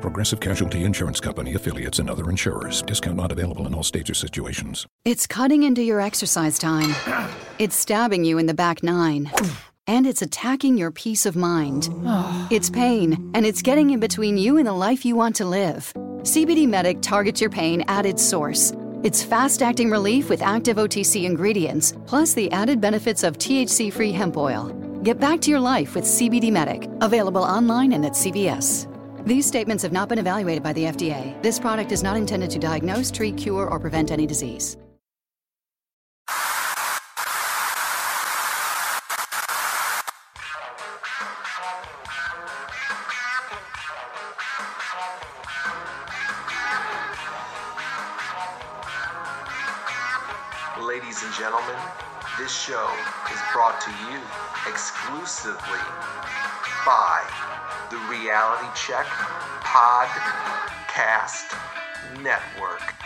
Progressive Casualty Insurance Company affiliates and other insurers. Discount not available in all states or situations. It's cutting into your exercise time. It's stabbing you in the back nine. And it's attacking your peace of mind. It's pain, and it's getting in between you and the life you want to live. CBD Medic targets your pain at its source. It's fast acting relief with active OTC ingredients, plus the added benefits of THC free hemp oil. Get back to your life with CBD Medic, available online and at CVS. These statements have not been evaluated by the FDA. This product is not intended to diagnose, treat, cure, or prevent any disease. Ladies and gentlemen, this show is brought to you exclusively by the Reality Check Podcast Network.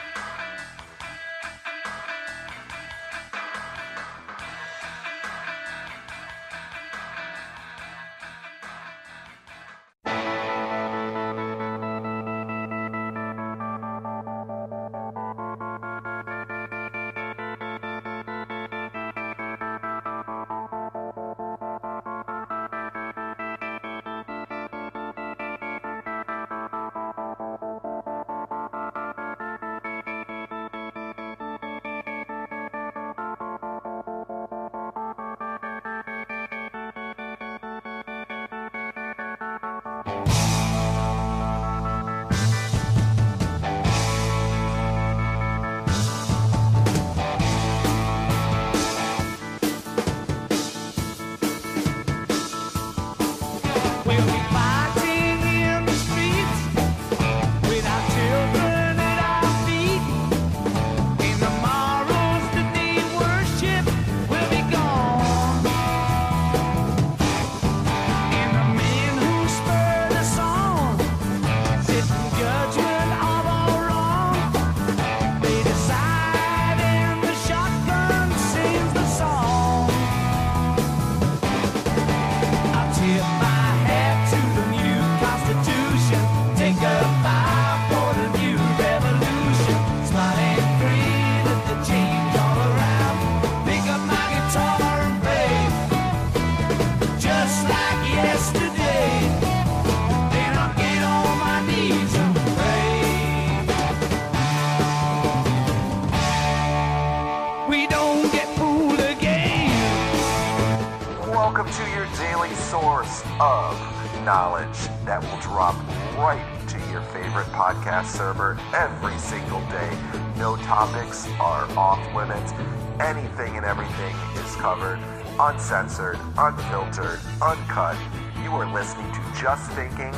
Of knowledge that will drop right to your favorite podcast server every single day. No topics are off limits. Anything and everything is covered, uncensored, unfiltered, uncut. You are listening to Just Thinking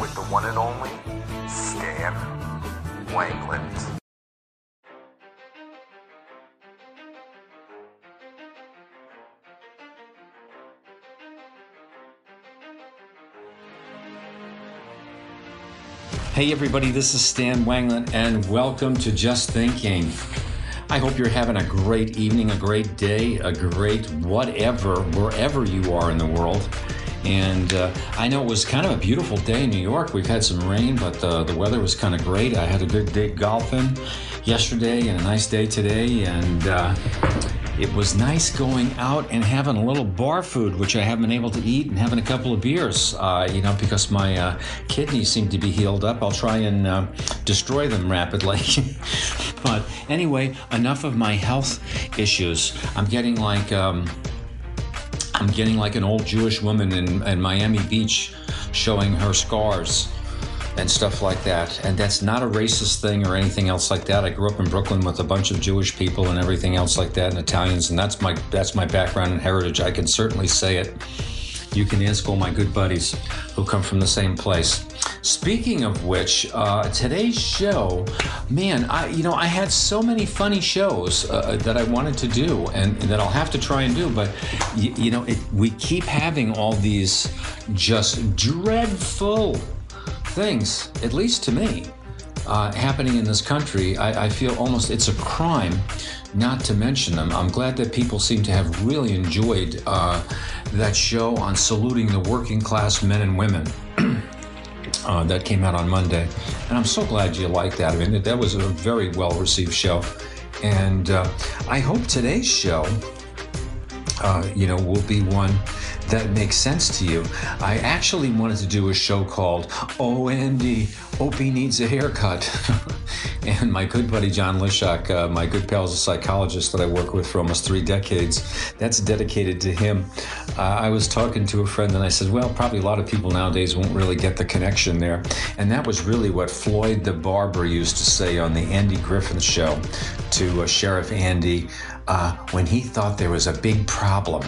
with the one and only Stan Wangland. Hey, everybody, this is Stan Wangland, and welcome to Just Thinking. I hope you're having a great evening, a great day, a great whatever, wherever you are in the world. And uh, I know it was kind of a beautiful day in New York. We've had some rain, but uh, the weather was kind of great. I had a good day golfing yesterday and a nice day today. And uh, it was nice going out and having a little bar food, which I haven't been able to eat, and having a couple of beers, uh, you know, because my uh, kidneys seem to be healed up. I'll try and uh, destroy them rapidly. but anyway, enough of my health issues. I'm getting like. Um, I'm getting like an old Jewish woman in, in Miami Beach showing her scars and stuff like that. And that's not a racist thing or anything else like that. I grew up in Brooklyn with a bunch of Jewish people and everything else like that, and Italians, and that's my that's my background and heritage. I can certainly say it. You can ask all my good buddies who come from the same place. Speaking of which, uh, today's show, man, I you know I had so many funny shows uh, that I wanted to do and, that I'll have to try and do, but y- you know it, we keep having all these just dreadful things, at least to me, uh, happening in this country. I, I feel almost it's a crime not to mention them. I'm glad that people seem to have really enjoyed uh, that show on saluting the working class men and women. Uh, that came out on Monday, and I'm so glad you liked that. I mean, that, was a very well received show, and uh, I hope today's show, uh, you know, will be one that makes sense to you. I actually wanted to do a show called "Oh Andy, Opie Needs a Haircut," and my good buddy John Lishak, uh, my good pal, is a psychologist that I work with for almost three decades. That's dedicated to him. Uh, I was talking to a friend and I said, "Well, probably a lot of people nowadays won't really get the connection there," and that was really what Floyd the barber used to say on the Andy Griffith show to uh, Sheriff Andy uh, when he thought there was a big problem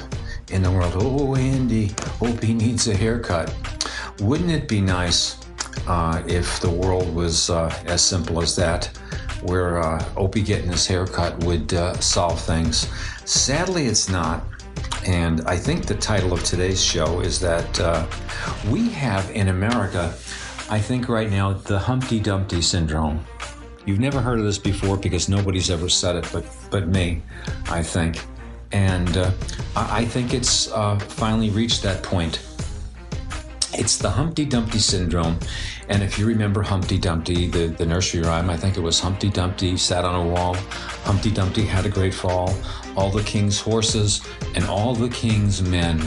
in the world. Oh, Andy, Opie needs a haircut. Wouldn't it be nice uh, if the world was uh, as simple as that, where uh, Opie getting his haircut would uh, solve things? Sadly, it's not. And I think the title of today's show is that uh, we have in America, I think right now, the Humpty Dumpty syndrome. You've never heard of this before because nobody's ever said it, but but me, I think, and uh, I, think it's uh, finally reached that point. It's the Humpty Dumpty syndrome, and if you remember Humpty Dumpty, the, the nursery rhyme, I think it was Humpty Dumpty sat on a wall. Humpty Dumpty had a great fall. All the king's horses and all the king's men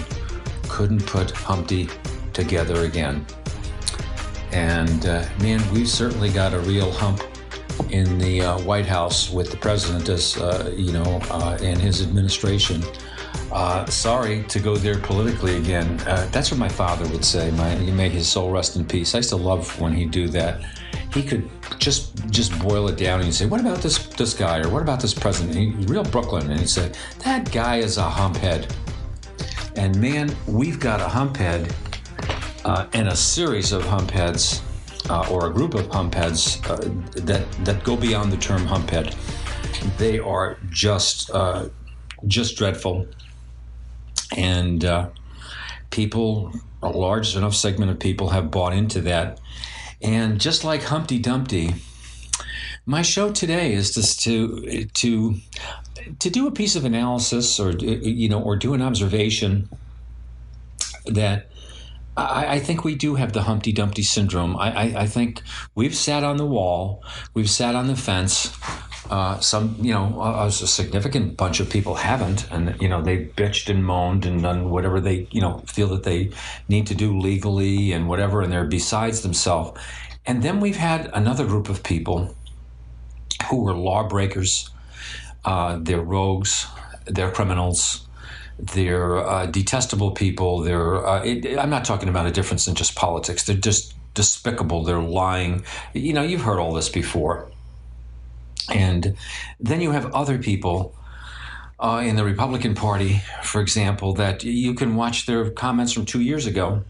couldn't put Humpty together again. And uh, man, we've certainly got a real hump in the uh, White House with the president, as uh, you know, uh, and his administration. Uh, sorry to go there politically again. Uh, that's what my father would say. My, may his soul rest in peace. I used to love when he'd do that. He could just just boil it down and say, "What about this this guy?" or "What about this president?" He's real Brooklyn, and he'd say, "That guy is a humphead." And man, we've got a humphead uh, and a series of humpheads, uh, or a group of humpheads uh, that that go beyond the term humphead. They are just uh, just dreadful, and uh, people, a large enough segment of people, have bought into that. And just like Humpty Dumpty, my show today is just to to to do a piece of analysis, or you know, or do an observation that I, I, think we do have the Humpty Dumpty syndrome. I, I, I, think we've sat on the wall, we've sat on the fence. Uh, some, you know, a, a, significant bunch of people haven't, and you know they bitched and moaned and done whatever they, you know, feel that they need to do legally and whatever, and they're besides themselves. And then we've had another group of people who were lawbreakers. Uh, they're rogues. They're criminals they're uh, detestable people. They're uh, it, I'm not talking about a difference in just politics. They're just despicable. They're lying. You know, you've heard all this before. And then you have other people uh, in the Republican Party, for example, that you can watch their comments from two years ago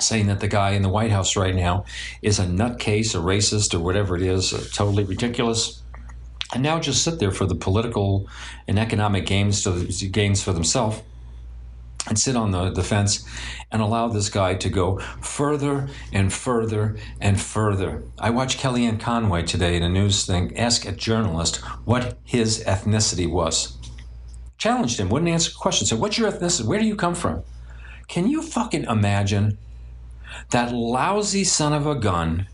saying that the guy in the White House right now is a nutcase, a racist, or whatever it is, totally ridiculous and now just sit there for the political and economic gains to gains for themselves and sit on the, the fence and allow this guy to go further and further and further. I watched Kellyanne Conway today in a news thing ask a journalist what his ethnicity was. Challenged him, wouldn't answer a question. Said, What's your ethnicity? Where do you come from? Can you fucking imagine that lousy son of a gun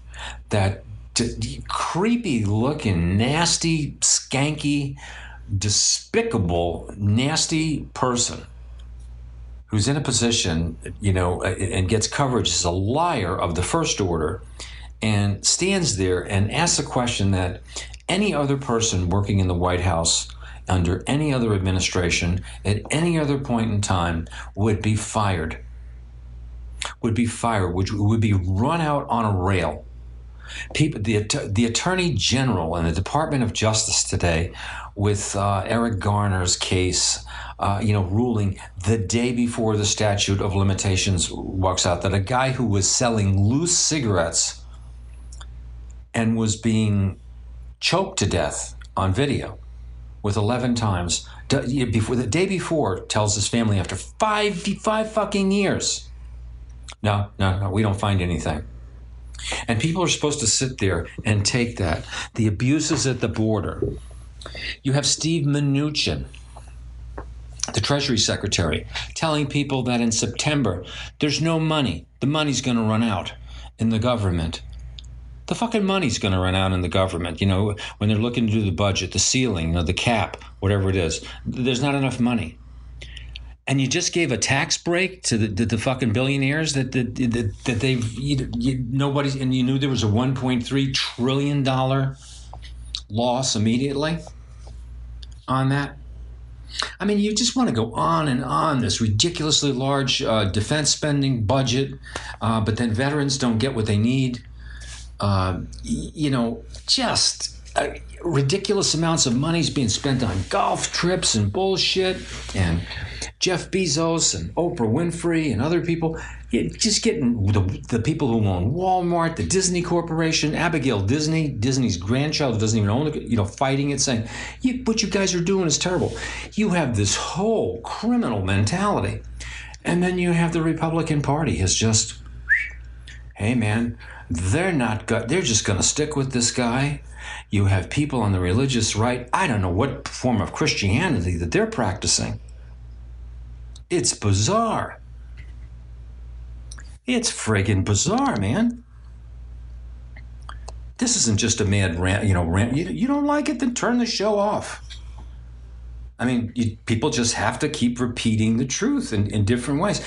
that d- creepy looking, nasty, skanky, despicable, nasty person who's in a position, you know, and gets coverage as a liar of the first order and stands there and asks a question that any other person working in the White House under any other administration at any other point in time would be fired. Would be fired, which would be run out on a rail People, the the Attorney General and the Department of Justice today, with uh, Eric Garner's case, uh, you know, ruling the day before the statute of limitations walks out that a guy who was selling loose cigarettes and was being choked to death on video with 11 times before the day before tells his family after five five fucking years. No no no we don't find anything and people are supposed to sit there and take that the abuses at the border you have steve mnuchin the treasury secretary telling people that in september there's no money the money's going to run out in the government the fucking money's going to run out in the government. You know, when they're looking to do the budget, the ceiling, the cap, whatever it is, there's not enough money. And you just gave a tax break to the, the, the fucking billionaires that that, that, that they've you, you, nobody and you knew there was a 1.3 trillion dollar loss immediately on that. I mean, you just want to go on and on this ridiculously large uh, defense spending budget, uh, but then veterans don't get what they need uh, you know, just ridiculous amounts of money is being spent on golf trips and bullshit, and Jeff Bezos and Oprah Winfrey and other people. Just getting the, the people who own Walmart, the Disney Corporation, Abigail Disney, Disney's grandchild who doesn't even own it, you know, fighting it, saying, what you guys are doing is terrible. You have this whole criminal mentality. And then you have the Republican Party has just, hey man, they're not go- they're just going to stick with this guy. You have people on the religious right i don't know what form of christianity that they're practicing. It's bizarre. It's friggin' bizarre man. This isn't just a mad rant you know rant you, you don't like it then turn the show off. I mean you, people just have to keep repeating the truth in, in different ways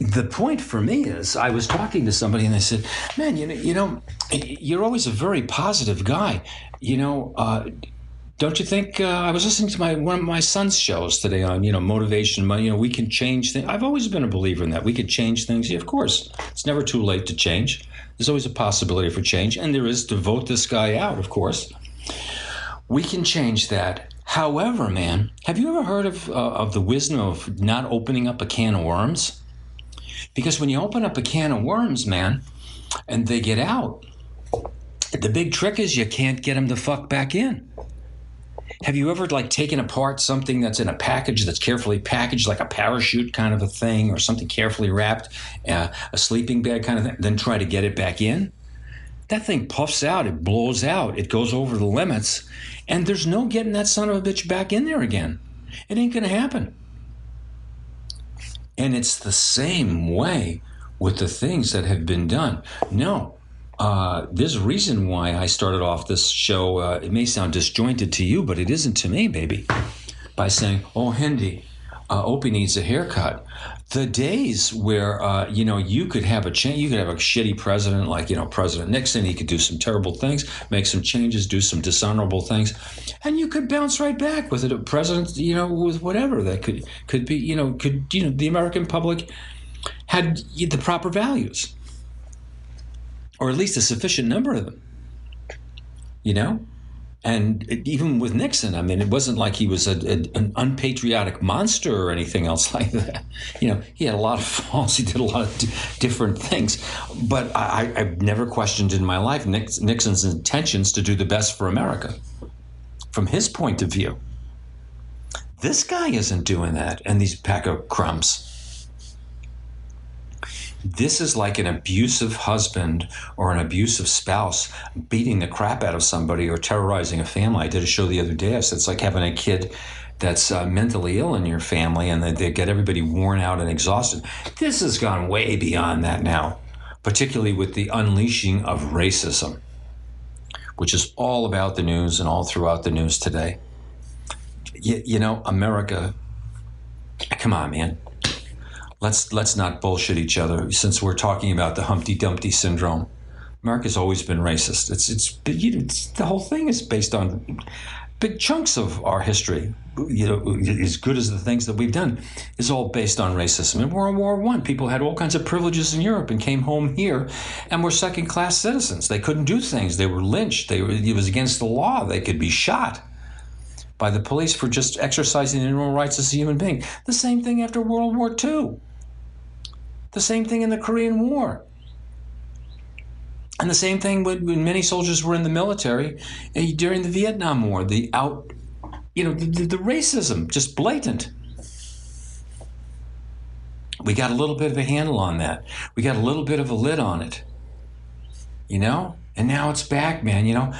the point for me is I was talking to somebody and they said, "Man, you know, you know, you're always a very positive guy. You know, uh, don't you think?" Uh, I was listening to my one of my son's shows today on you know motivation. You know, we can change things. I've always been a believer in that. We could change things. Yeah, of course, it's never too late to change. There's always a possibility for change, and there is to vote this guy out. Of course, we can change that. However, man, have you ever heard of uh, of the wisdom of not opening up a can of worms? Because when you open up a can of worms, man, and they get out, the big trick is you can't get them to fuck back in. Have you ever like taken apart something that's in a package that's carefully packaged, like a parachute kind of a thing, or something carefully wrapped, uh, a sleeping bag kind of thing, then try to get it back in? That thing puffs out, it blows out, it goes over the limits, and there's no getting that son of a bitch back in there again. It ain't gonna happen. And it's the same way with the things that have been done. No, uh, there's a reason why I started off this show. Uh, it may sound disjointed to you, but it isn't to me, baby. By saying, "Oh, Andy, uh, Opie needs a haircut." The days where uh, you know you could have a change, you could have a shitty president like you know President Nixon. He could do some terrible things, make some changes, do some dishonorable things, and you could bounce right back with. A president, you know, with whatever that could could be, you know, could you know the American public had the proper values or at least a sufficient number of them. You know? And even with Nixon, I mean, it wasn't like he was a, a, an unpatriotic monster or anything else like that. You know, he had a lot of faults. He did a lot of d- different things. But I, I've never questioned in my life Nix, Nixon's intentions to do the best for America from his point of view. This guy isn't doing that, and these pack of crumbs this is like an abusive husband or an abusive spouse beating the crap out of somebody or terrorizing a family. I did a show the other day. I said it's like having a kid that's uh, mentally ill in your family and they, they get everybody worn out and exhausted. This has gone way beyond that now, particularly with the unleashing of racism, which is all about the news and all throughout the news today. You, you know, America, come on, man let's let's not bullshit each other since we're talking about the Humpty Dumpty syndrome. America's always been racist. It's it's, it's the whole thing is based on big chunks of our history, you know, as good as the things that we've done, is all based on racism. In World War One, people had all kinds of privileges in Europe and came home here, and were second-class citizens. They couldn't do things. They were lynched. They were, it was against the law. They could be shot by the police for just exercising their normal rights as a human being. The same thing after World War II. The same thing in the Korean War. And the same thing when, when many soldiers were in the military eh, during the Vietnam War. The out, you know, the, the, racism just blatant. We got a little bit of a handle on that. We got a little bit of a lid on it. You know? And now it's back, man. You know,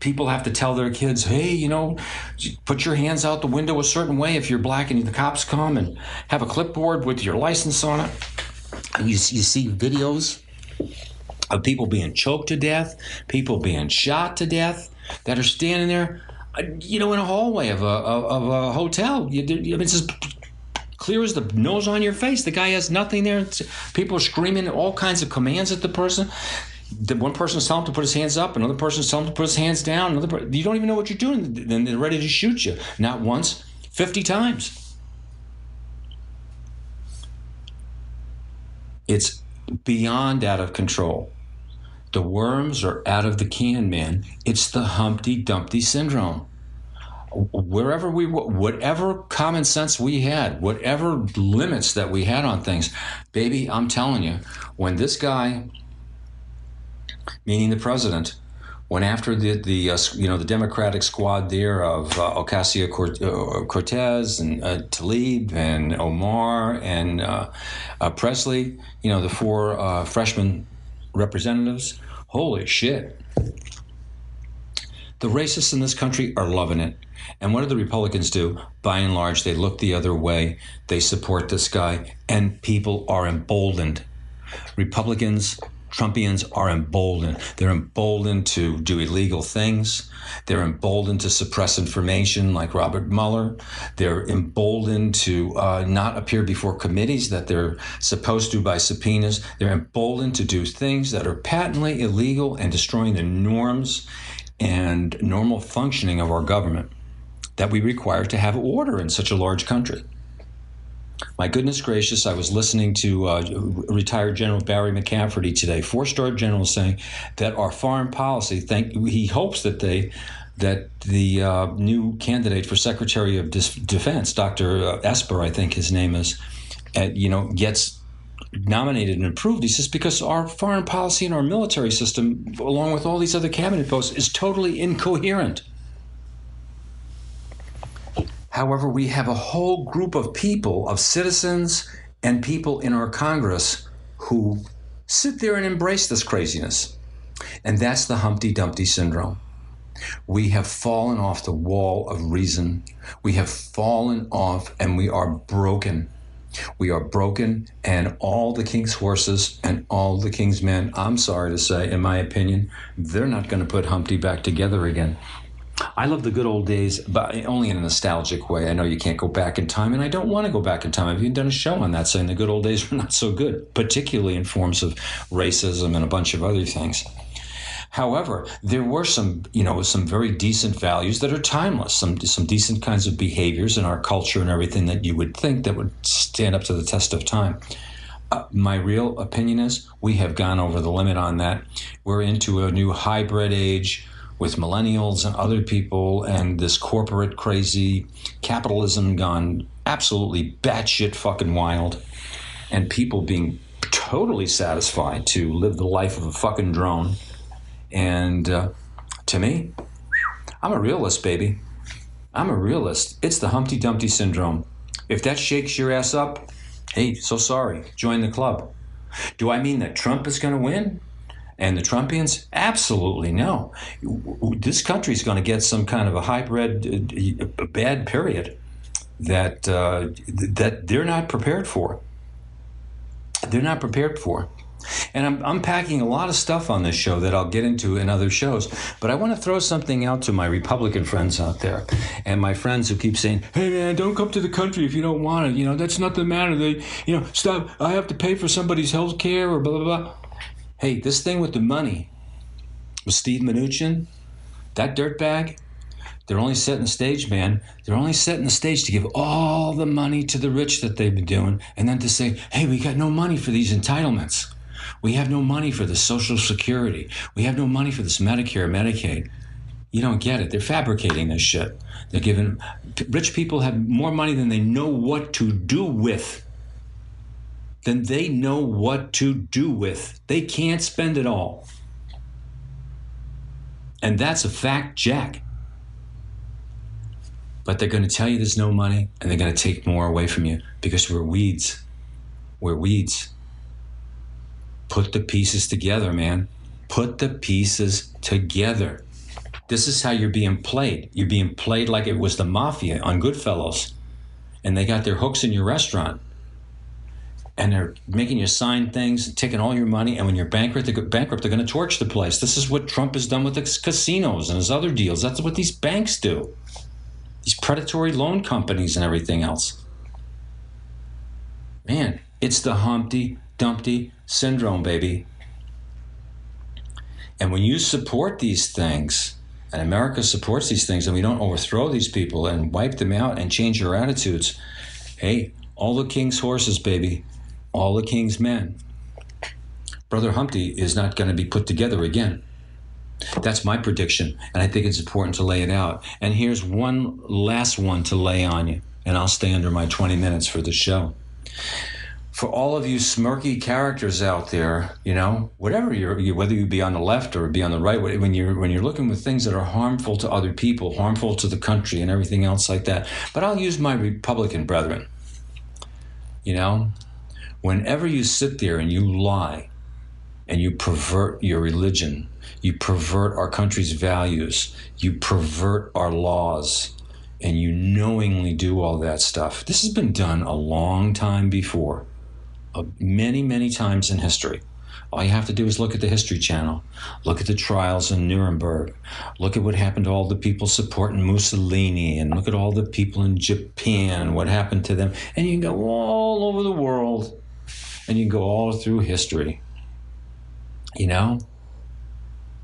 people have to tell their kids, hey, you know, put your hands out the window a certain way if you're black and the cops come and have a clipboard with your license on it. You, you see videos of people being choked to death, people being shot to death that are standing there, uh, you know, in a hallway of a, of, a hotel. It's as clear as the nose on your face. The guy has nothing there. People are screaming all kinds of commands at the person. The one person's telling him to put his hands up, another person's telling him to put his hands down. Another, per- you don't even know what you're doing. Then they're ready to shoot you. Not once, fifty times. It's beyond out of control. The worms are out of the can, man. It's the Humpty Dumpty syndrome. Wherever we, were- whatever common sense we had, whatever limits that we had on things, baby, I'm telling you, when this guy, meaning the president, went after the the uh, you know the Democratic squad there of uh, Ocasio Cortez and uh, Tlaib and Omar and uh, uh, Presley, you know the four uh, freshman representatives. Holy shit! The racists in this country are loving it. And what do the Republicans do? By and large, they look the other way. They support this guy, and people are emboldened. Republicans, Trumpians are emboldened. They're emboldened to do illegal things. They're emboldened to suppress information like Robert Mueller. They're emboldened to uh, not appear before committees that they're supposed to by subpoenas. They're emboldened to do things that are patently illegal and destroying the norms and normal functioning of our government that we require to have order in such a large country. My goodness gracious, I was listening to uh, retired General Barry McCaffrey today, four-star general, saying that our foreign policy. Think he hopes that they that the uh, new candidate for Secretary of Defense, Dr. Esper, I think his name is, uh, you know, gets nominated and approved. He says because our foreign policy and our military system, along with all these other cabinet posts, is totally incoherent. However, we have a whole group of people, of citizens and people in our Congress who sit there and embrace this craziness. And that's the Humpty Dumpty syndrome. We have fallen off the wall of reason. We have fallen off and we are broken. We are broken, and all the king's horses and all the king's men, I'm sorry to say, in my opinion, they're not going to put Humpty back together again. I love the good old days, but only in a nostalgic way. I know you can't go back in time, and I don't want to go back in time. I've even done a show on that, saying the good old days were not so good, particularly in forms of racism and a bunch of other things. However, there were some, you know, some very decent values that are timeless. Some some decent kinds of behaviors in our culture and everything that you would think that would stand up to the test of time. Uh, my real opinion is we have gone over the limit on that. We're into a new hybrid age with millennials and other people and this corporate crazy capitalism gone absolutely batshit fucking wild and people being totally satisfied to live the life of a fucking drone. And uh, to me, I'm a realist, baby. I'm a realist. It's the Humpty Dumpty syndrome. If that shakes your ass up, hey, so sorry. Join the club. Do I mean that Trump is going to win? And the Trumpians? Absolutely no. This country is going to get some kind of a hybrid, uh, bad period that uh, that they're not prepared for. They're not prepared for. And I'm unpacking a lot of stuff on this show that I'll get into in other shows. But I want to throw something out to my Republican friends out there and my friends who keep saying, hey, man, don't come to the country if you don't want it. You know, that's not the matter. They, you know, stop. I have to pay for somebody's health care or blah, blah, blah. Hey, this thing with the money with Steve Mnuchin, that dirtbag, They're only setting the stage, man. They're only setting the stage to give all the money to the rich that they've been doing, and then to say, hey, we got no money for these entitlements. We have no money for the Social Security. We have no money for this Medicare, Medicaid. You don't get it. They're fabricating this shit. They're giving rich people have more money than they know what to do with. Than they know what to do with. They can't spend it all. And that's a fact, Jack. But they're going to tell you there's no money and they're going to take more away from you because we're weeds. We're weeds. Put the pieces together, man. Put the pieces together. This is how you're being played. You're being played like it was the mafia on Goodfellas. And they got their hooks in your restaurant. And they're making you sign things, taking all your money. And when you're bankrupt, they're, bankrupt, they're going to torch the place. This is what Trump has done with the casinos and his other deals. That's what these banks do. These predatory loan companies and everything else. Man, it's the Humpty Dumpty syndrome, baby. And when you support these things, and America supports these things, and we don't overthrow these people and wipe them out and change your attitudes, hey, all the king's horses, baby, all the king's men. Brother Humpty is not going to be put together again. That's my prediction, and I think it's important to lay it out. And here's one last one to lay on you, and I'll stay under my 20 minutes for the show for all of you smirky characters out there, you know, whatever you're, you, whether you be on the left or be on the right, when you're when you're looking with things that are harmful to other people, harmful to the country, and everything else like that. But I'll use my Republican brethren. You know, whenever you sit there and you lie, and you pervert your religion, you pervert our country's values, you pervert our laws, and you knowingly do all that stuff. This has been done a long time before uh, many, many times in history. All you have to do is look at the History Channel, look at the trials in Nuremberg, look at what happened to all the people supporting Mussolini, and look at all the people in Japan and what happened to them. And you can go all over the world and you can go all through history. You know,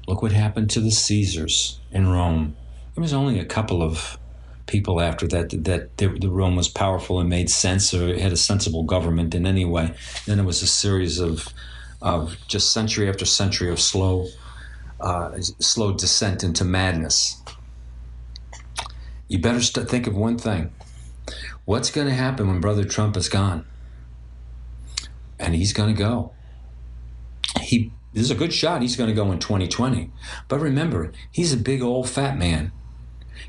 look what happened to the Caesars in Rome. There was only a couple of people after that that the, the Rome was powerful and made sense or had a sensible government in any way. Then it was a series of of just century after century of slow uh, slow descent into madness. You better st- think of one thing: what's going to happen when Brother Trump is gone? And he's going to go. He this is a good shot. He's going to go in 2020. But remember, he's a big old fat man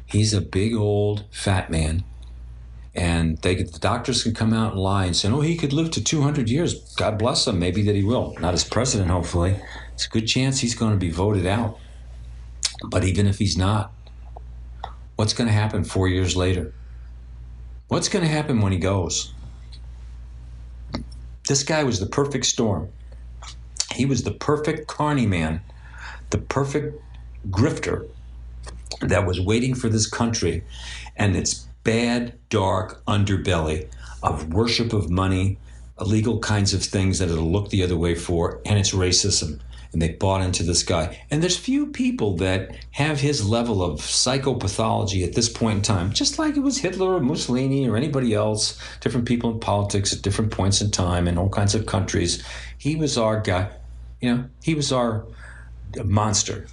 He's a big old fat man. And they the doctors can come out and lie and say, oh, he could live to 200 years. God bless him. Maybe that he will. Not as president, hopefully. It's a good chance he's going to be voted out. But even if he's not, what's going to happen four years later? What's going to happen when he goes? This guy was the perfect storm. He was the perfect carny man, the perfect grifter that was waiting for this country and its bad, dark underbelly of worship of money, illegal kinds of things that it'll look the other way for, and it's racism. And they bought into this guy. And there's few people that have his level of psychopathology at this point in time, just like it was Hitler or Mussolini or anybody else, different people in politics at different points in time in all kinds of countries. He was our guy, you know, he was our monster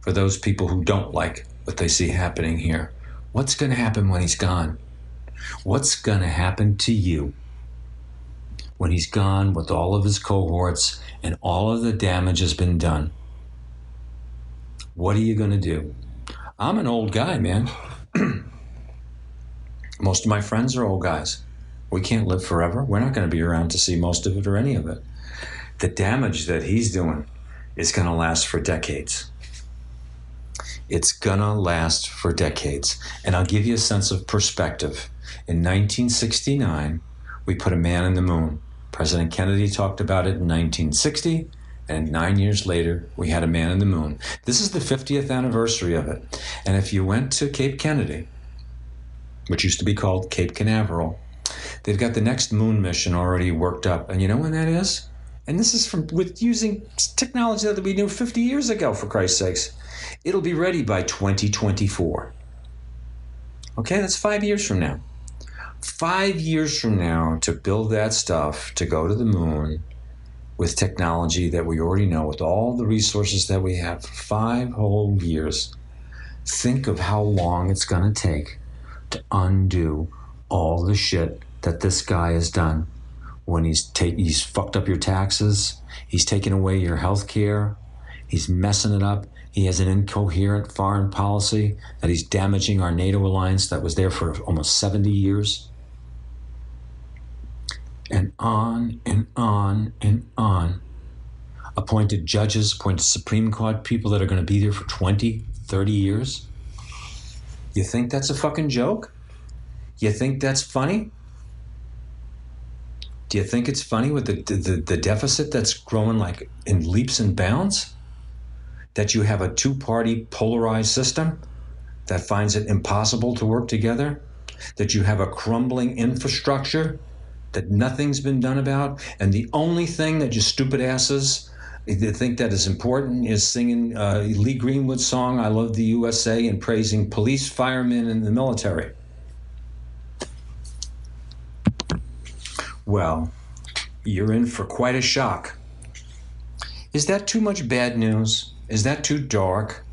for those people who don't like what they see happening here. What's going to happen when he's gone? What's going to happen to you when he's gone with all of his cohorts and all of the damage has been done? What are you going to do? I'm an old guy, man. most of my friends are old guys. We can't live forever. We're not going to be around to see most of it or any of it. The damage that he's doing is going to last for decades. It's gonna last for decades. And I'll give you a sense of perspective. In 1969, we put a man in the moon. President Kennedy talked about it in 1960, and nine years later, we had a man in the moon. This is the 50th anniversary of it. And if you went to Cape Kennedy, which used to be called Cape Canaveral, they've got the next moon mission already worked up. And you know when that is? And this is from with using technology that we knew 50 years ago, for Christ's sakes. It'll be ready by 2024. Okay, that's five years from now. Five years from now to build that stuff to go to the moon with technology that we already know, with all the resources that we have, for five whole years. Think of how long it's going to take to undo all the shit that this guy has done when he's take he's fucked up your taxes, he's taken away your health care, he's messing it up. He has an incoherent foreign policy that he's damaging our NATO alliance that was there for almost 70 years. And on and on and on. Appointed judges, appointed Supreme Court people that are going to be there for 20, 30 years. You think that's a fucking joke? You think that's funny? Do you think it's funny with the, the, the deficit that's growing like in leaps and bounds? That you have a two party polarized system that finds it impossible to work together? That you have a crumbling infrastructure that nothing's been done about? And the only thing that you stupid asses they think that is important is singing uh, Lee Greenwood's song "I Love the USA" and praising police, firemen, and the military. Well, you're in for quite a shock. Is that too much bad news? Is that too dark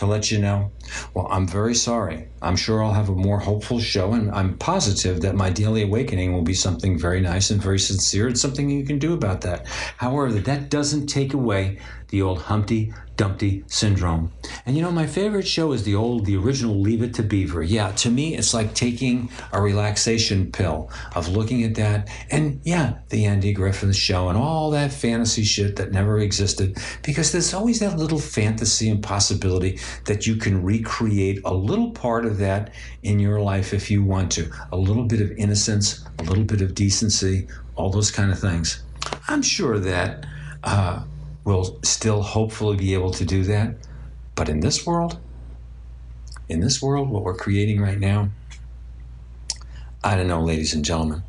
to let you know? Well, I'm very sorry. I'm sure I'll have a more hopeful show, and I'm positive that my daily awakening will be something very nice and very sincere and something you can do about that. However, that doesn't take away the old Humpty Dumpty syndrome. And you know, my favorite show is the old, the original Leave It to Beaver. Yeah, to me, it's like taking a relaxation pill of looking at that. And yeah, the Andy Griffith show and all that fantasy shit that never existed. Because there's always that little fantasy and possibility that you can recreate a little part of that in your life if you want to. A little bit of innocence, a little bit of decency, all those kind of things. I'm sure that. Uh, will still hopefully be able to do that. But in this world, in this world, what we're creating right now, I don't know, ladies and gentlemen.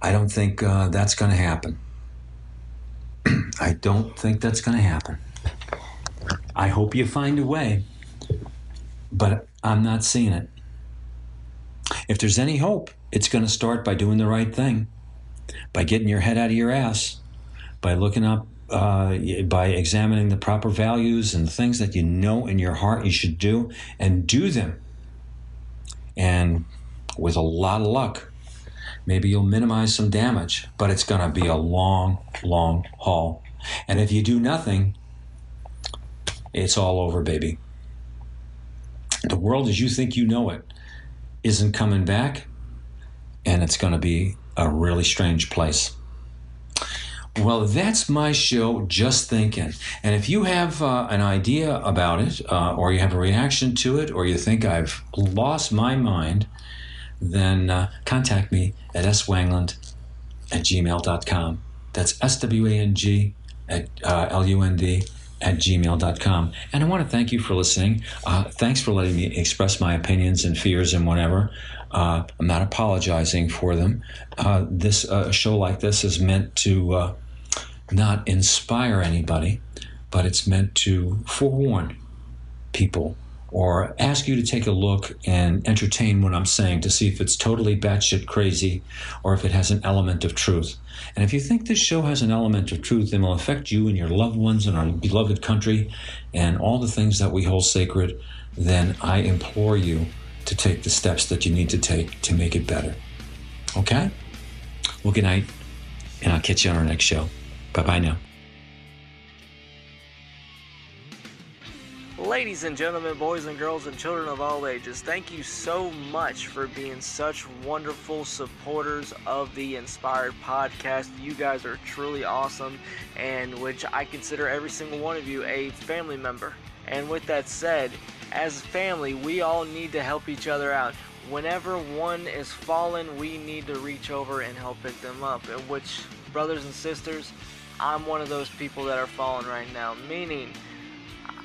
I don't think uh, that's going to happen. I don't think that's going to happen. I hope you find a way, but I'm not seeing it. If there's any hope, it's going to start by doing the right thing, by getting your head out of your ass, by looking up uh, by examining the proper values and things that you know in your heart you should do and do them. And with a lot of luck, maybe you'll minimize some damage, but it's going to be a long, long haul. And if you do nothing, it's all over, baby. The world as you think you know it isn't coming back, and it's going to be a really strange place. Well, that's my show, Just Thinking. And if you have uh, an idea about it, uh, or you have a reaction to it, or you think I've lost my mind, then uh, contact me at swangland at gmail.com. That's S W A N G at uh, L U N D at gmail.com. And I want to thank you for listening. Uh, thanks for letting me express my opinions and fears and whatever. Uh, I'm not apologizing for them. This show like this is meant to not inspire anybody, but it's meant to forewarn people or ask you to take a look and entertain what I'm saying to see if it's totally batshit crazy or if it has an element of truth. And if you think this show has an element of truth and will affect you and your loved ones and our beloved country and all the things that we hold sacred, then I implore you to take the steps that you need to take to make it better. Okay? Well, good night, and I'll catch you on our next show. Bye bye now. Ladies and gentlemen, boys and girls, and children of all ages, thank you so much for being such wonderful supporters of the Inspired Podcast. You guys are truly awesome, and which I consider every single one of you a family member. And with that said, as a family, we all need to help each other out. Whenever one is fallen, we need to reach over and help pick them up. And which, brothers and sisters, I'm one of those people that are falling right now. Meaning,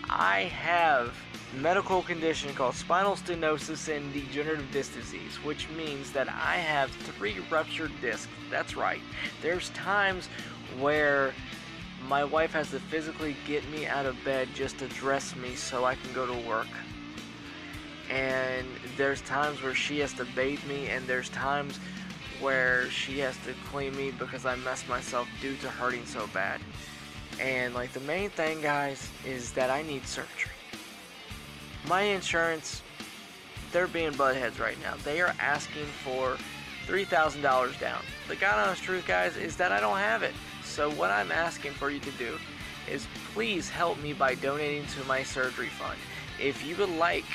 I have medical condition called spinal stenosis and degenerative disc disease, which means that I have three ruptured discs. That's right. There's times where my wife has to physically get me out of bed just to dress me so I can go to work. And there's times where she has to bathe me, and there's times where she has to clean me because I messed myself due to hurting so bad. And like the main thing, guys, is that I need surgery. My insurance, they're being buttheads right now. They are asking for $3,000 down. The God honest truth, guys, is that I don't have it. So what I'm asking for you to do is please help me by donating to my surgery fund. If you would like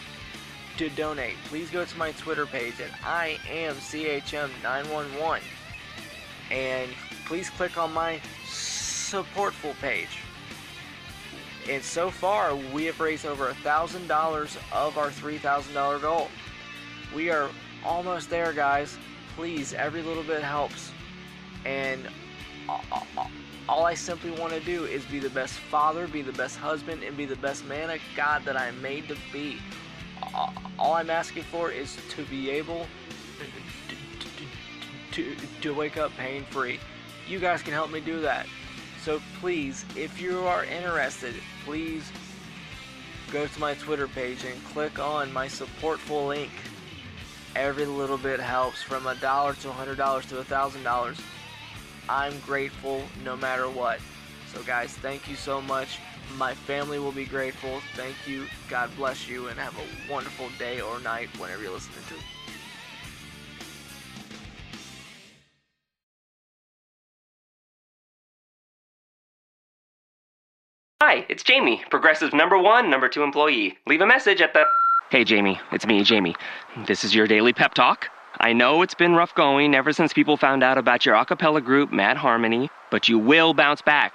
to donate, please go to my Twitter page at I am CHM911 and please click on my supportful page. And so far, we have raised over thousand dollars of our three thousand dollar goal. We are almost there, guys. Please, every little bit helps. And all I simply want to do is be the best father, be the best husband, and be the best man of God that I'm made to be. All I'm asking for is to be able to, to, to wake up pain free. You guys can help me do that. So please, if you are interested, please go to my Twitter page and click on my supportful link. Every little bit helps from a dollar to a hundred dollars to a thousand dollars. I'm grateful no matter what. So guys, thank you so much. My family will be grateful. Thank you. God bless you and have a wonderful day or night whenever you're listening to. Hi, it's Jamie, Progressive number one, number two employee. Leave a message at the. Hey, Jamie, it's me, Jamie. This is your daily pep talk. I know it's been rough going ever since people found out about your a cappella group, Mad Harmony, but you will bounce back.